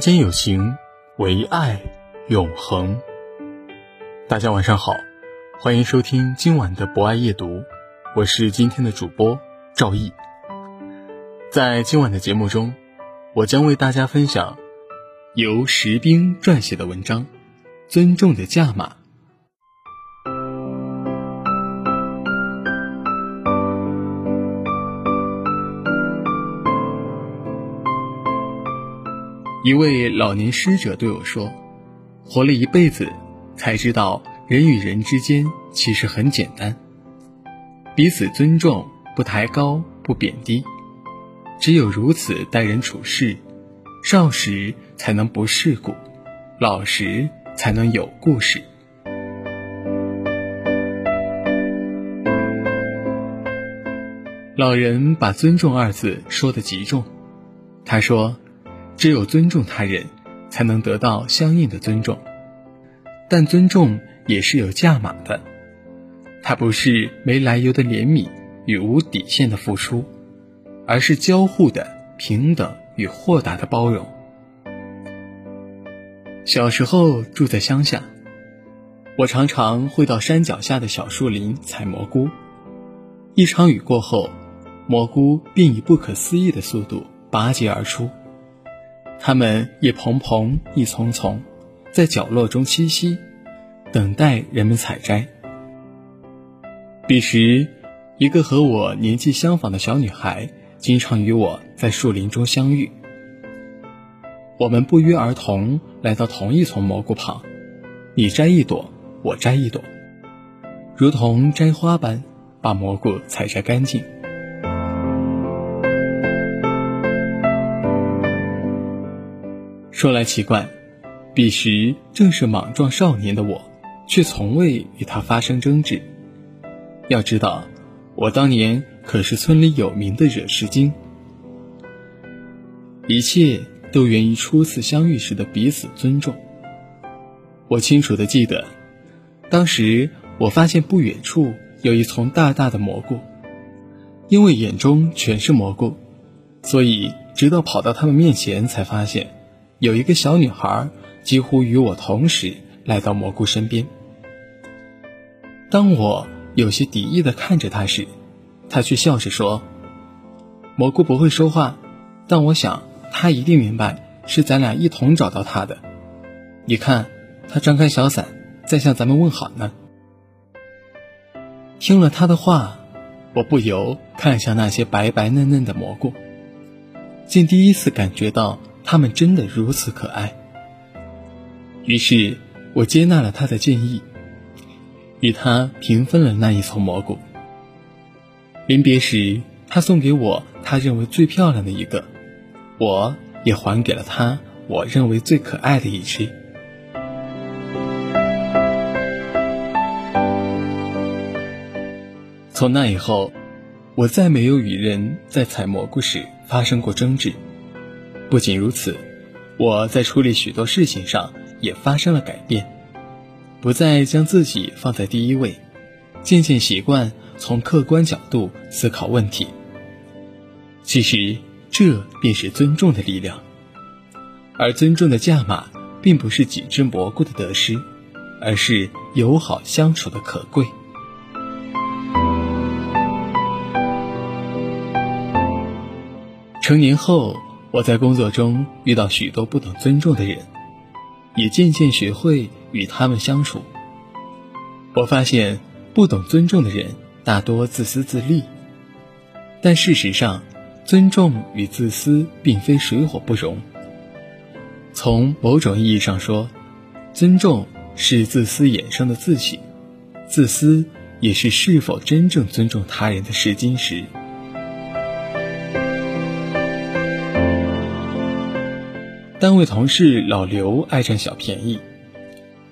间有情，唯爱永恒。大家晚上好，欢迎收听今晚的博爱夜读，我是今天的主播赵毅。在今晚的节目中，我将为大家分享由石冰撰写的文章《尊重的价码》。一位老年师者对我说：“活了一辈子，才知道人与人之间其实很简单，彼此尊重，不抬高，不贬低，只有如此待人处事，少时才能不世故，老时才能有故事。”老人把“尊重”二字说得极重，他说。只有尊重他人，才能得到相应的尊重。但尊重也是有价码的，它不是没来由的怜悯与无底线的付出，而是交互的平等与豁达的包容。小时候住在乡下，我常常会到山脚下的小树林采蘑菇。一场雨过后，蘑菇便以不可思议的速度拔节而出。它们一蓬蓬，一丛丛，在角落中栖息，等待人们采摘。彼时，一个和我年纪相仿的小女孩经常与我在树林中相遇。我们不约而同来到同一丛蘑菇旁，你摘一朵，我摘一朵，如同摘花般，把蘑菇采摘干净。说来奇怪，彼时正是莽撞少年的我，却从未与他发生争执。要知道，我当年可是村里有名的惹事精。一切都源于初次相遇时的彼此尊重。我清楚的记得，当时我发现不远处有一丛大大的蘑菇，因为眼中全是蘑菇，所以直到跑到他们面前才发现。有一个小女孩几乎与我同时来到蘑菇身边。当我有些敌意的看着她时，她却笑着说：“蘑菇不会说话，但我想她一定明白是咱俩一同找到它的。你看，它张开小伞，在向咱们问好呢。”听了她的话，我不由看向那些白白嫩嫩的蘑菇，竟第一次感觉到。他们真的如此可爱。于是，我接纳了他的建议，与他平分了那一丛蘑菇。临别时，他送给我他认为最漂亮的一个，我也还给了他我认为最可爱的一只。从那以后，我再没有与人在采蘑菇时发生过争执。不仅如此，我在处理许多事情上也发生了改变，不再将自己放在第一位，渐渐习惯从客观角度思考问题。其实，这便是尊重的力量，而尊重的价码，并不是几只蘑菇的得失，而是友好相处的可贵。成年后。我在工作中遇到许多不懂尊重的人，也渐渐学会与他们相处。我发现不懂尊重的人大多自私自利，但事实上，尊重与自私并非水火不容。从某种意义上说，尊重是自私衍生的自省，自私也是是否真正尊重他人的试金石。单位同事老刘爱占小便宜，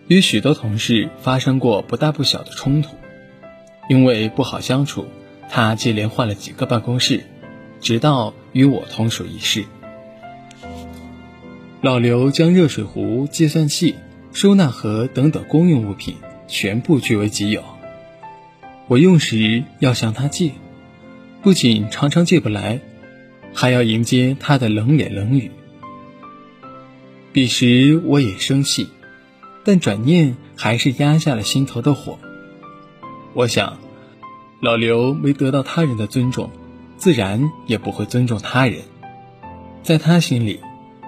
与许多同事发生过不大不小的冲突，因为不好相处，他接连换了几个办公室，直到与我同处一室。老刘将热水壶、计算器、收纳盒等等公用物品全部据为己有，我用时要向他借，不仅常常借不来，还要迎接他的冷脸冷语。彼时我也生气，但转念还是压下了心头的火。我想，老刘没得到他人的尊重，自然也不会尊重他人。在他心里，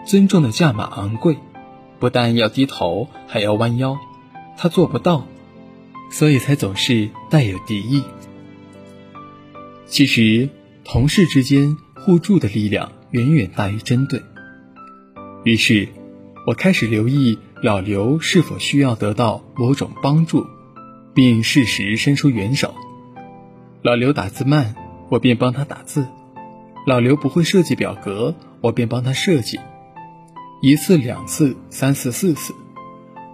尊重的价码昂贵，不但要低头，还要弯腰。他做不到，所以才总是带有敌意。其实，同事之间互助的力量远远大于针对。于是。我开始留意老刘是否需要得到某种帮助，并适时伸出援手。老刘打字慢，我便帮他打字；老刘不会设计表格，我便帮他设计。一次、两次、三次、四次，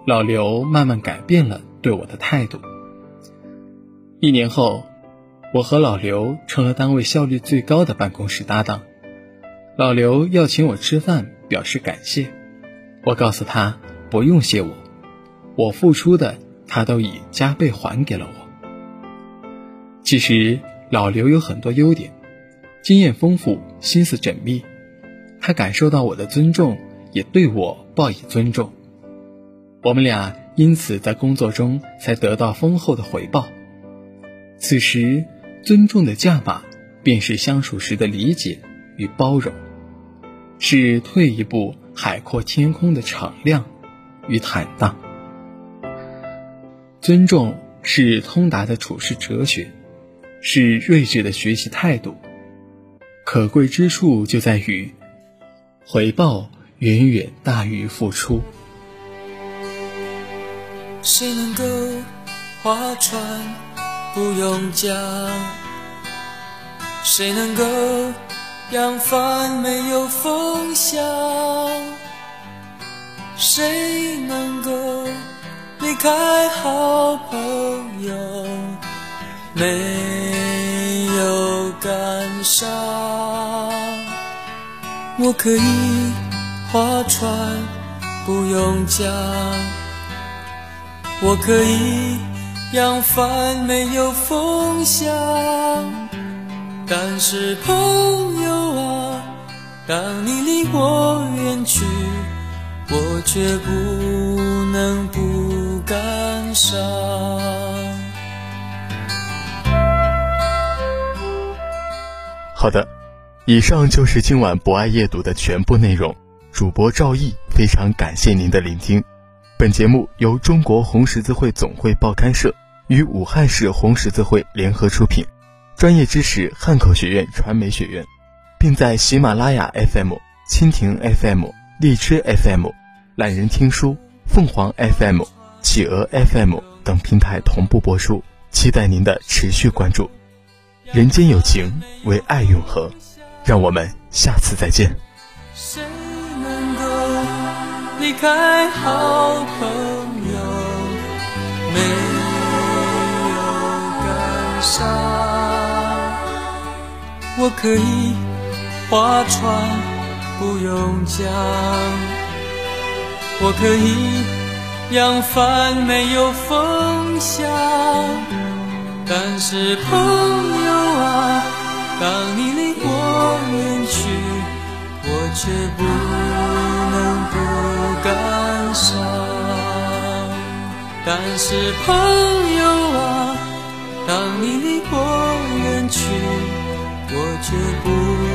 老刘慢慢改变了对我的态度。一年后，我和老刘成了单位效率最高的办公室搭档。老刘要请我吃饭，表示感谢。我告诉他不用谢我，我付出的他都已加倍还给了我。其实老刘有很多优点，经验丰富，心思缜密，他感受到我的尊重，也对我报以尊重。我们俩因此在工作中才得到丰厚的回报。此时，尊重的价码便是相处时的理解与包容，是退一步。海阔天空的敞亮与坦荡，尊重是通达的处事哲学，是睿智的学习态度。可贵之处就在于，回报远远大于付出。谁能够划船不用桨？谁能够？扬帆没有风向，谁能够离开好朋友没有感伤？我可以划船不用桨，我可以扬帆没有风向。但是朋友啊，当你离我远去，我却不能不感伤。好的，以上就是今晚博爱夜读的全部内容。主播赵毅，非常感谢您的聆听。本节目由中国红十字会总会报刊社与武汉市红十字会联合出品。专业支持汉口学院传媒学院，并在喜马拉雅 FM、蜻蜓 FM、荔枝 FM、懒人听书、凤凰 FM、企鹅 FM 等平台同步播出，期待您的持续关注。人间有情，唯爱永恒。让我们下次再见。谁能够离开好朋友？没有感伤。我可以划船不用讲，我可以扬帆没有风向。但是朋友啊，当你离我远去，我却不能不感伤。但是朋友啊，当你离我远去。我却不。